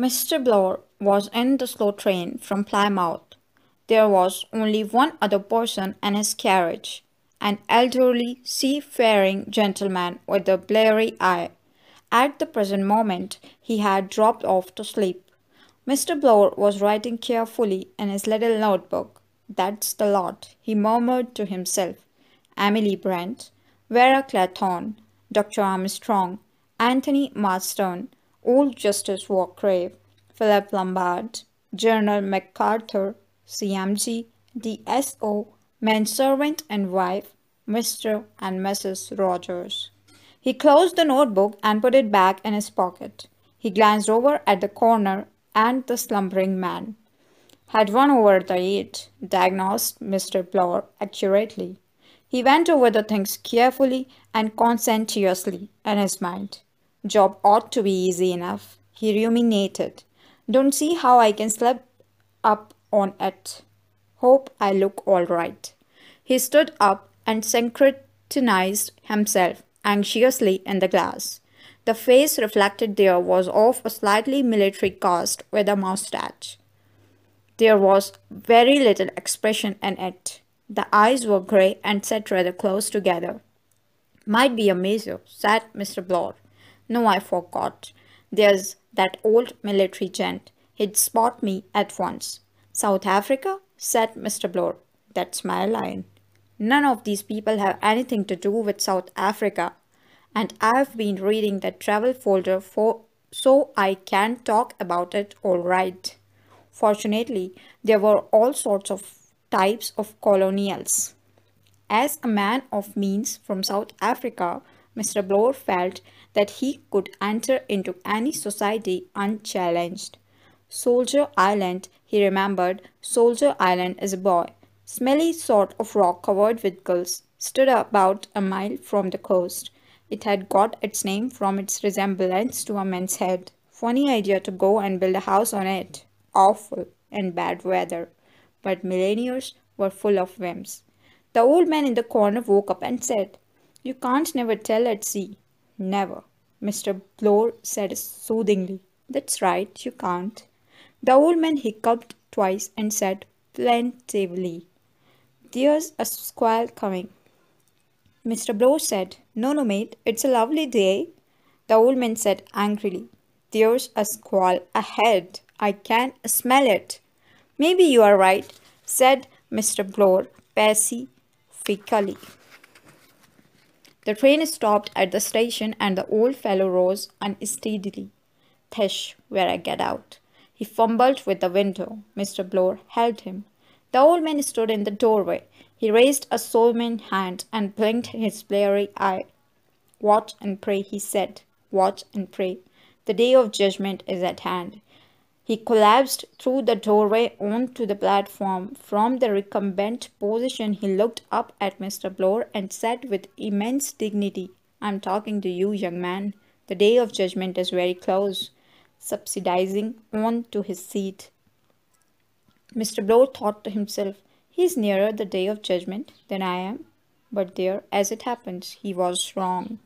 Mr. Blore was in the slow train from Plymouth. There was only one other person in his carriage an elderly, seafaring gentleman with a bleary eye. At the present moment he had dropped off to sleep. Mr. Blore was writing carefully in his little notebook. That's the lot, he murmured to himself. Emily Brent, Vera Claythorne, Dr. Armstrong, Anthony Marston, Old Justice Wargrave, Philip Lombard, General MacArthur, CMG, DSO, manservant and wife, Mr. and Mrs. Rogers. He closed the notebook and put it back in his pocket. He glanced over at the corner and the slumbering man. Had run over the eight, diagnosed Mr. Blore accurately. He went over the things carefully and conscientiously in his mind. Job ought to be easy enough, he ruminated. Don't see how I can slip up on it. Hope I look all right. He stood up and scrutinized himself anxiously in the glass. The face reflected there was of a slightly military cast with a moustache. There was very little expression in it. The eyes were grey and set rather close together. Might be a major, said Mr. Blore. No, I forgot. There's that old military gent. He'd spot me at once. South Africa? said Mr. Blore. That's my line. None of these people have anything to do with South Africa. And I've been reading that travel folder for so I can talk about it all right. Fortunately, there were all sorts of types of colonials. As a man of means from South Africa, Mr. Blore felt that he could enter into any society unchallenged. Soldier Island, he remembered, Soldier Island is a boy. Smelly sort of rock covered with gulls stood about a mile from the coast. It had got its name from its resemblance to a man's head. Funny idea to go and build a house on it. Awful in bad weather. But millennials were full of whims. The old man in the corner woke up and said, You can't never tell at sea. Never, Mr. Blore said soothingly. That's right, you can't. The old man hiccuped twice and said plaintively, There's a squall coming. Mr. Blore said, No, no, mate, it's a lovely day. The old man said angrily, There's a squall ahead. I can smell it. Maybe you are right, said Mr. Blore pacifically. The train stopped at the station and the old fellow rose unsteadily. Thish, where I get out. He fumbled with the window. Mr. Blore held him. The old man stood in the doorway. He raised a solemn hand and blinked his bleary eye. Watch and pray, he said. Watch and pray. The day of judgment is at hand. He collapsed through the doorway onto the platform. From the recumbent position, he looked up at Mr. Blore and said with immense dignity, I'm talking to you, young man. The day of judgment is very close subsidizing on to his seat. Mr. Blore thought to himself, he is nearer the day of judgment than I am. But there, as it happens, he was wrong.